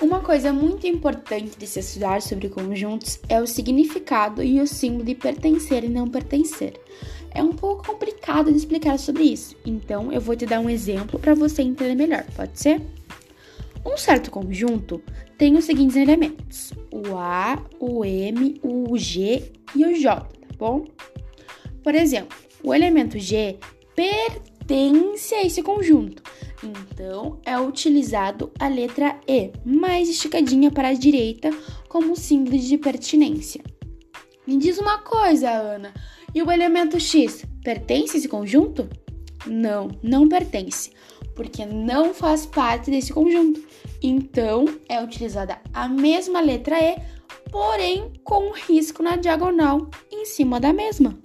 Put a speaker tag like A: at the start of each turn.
A: Uma coisa muito importante de se estudar sobre conjuntos é o significado e o símbolo de pertencer e não pertencer. É um pouco complicado de explicar sobre isso, então eu vou te dar um exemplo para você entender melhor, pode ser? Um certo conjunto tem os seguintes elementos: o A, o M, o G e o J, tá bom? Por exemplo, o elemento G pertence a esse conjunto, então é utilizado a letra E, mais esticadinha para a direita, como símbolo de pertinência. Me diz uma coisa, Ana, e o elemento X pertence a esse conjunto? Não, não pertence, porque não faz parte desse conjunto. Então é utilizada a mesma letra E, porém com um risco na diagonal em cima da mesma.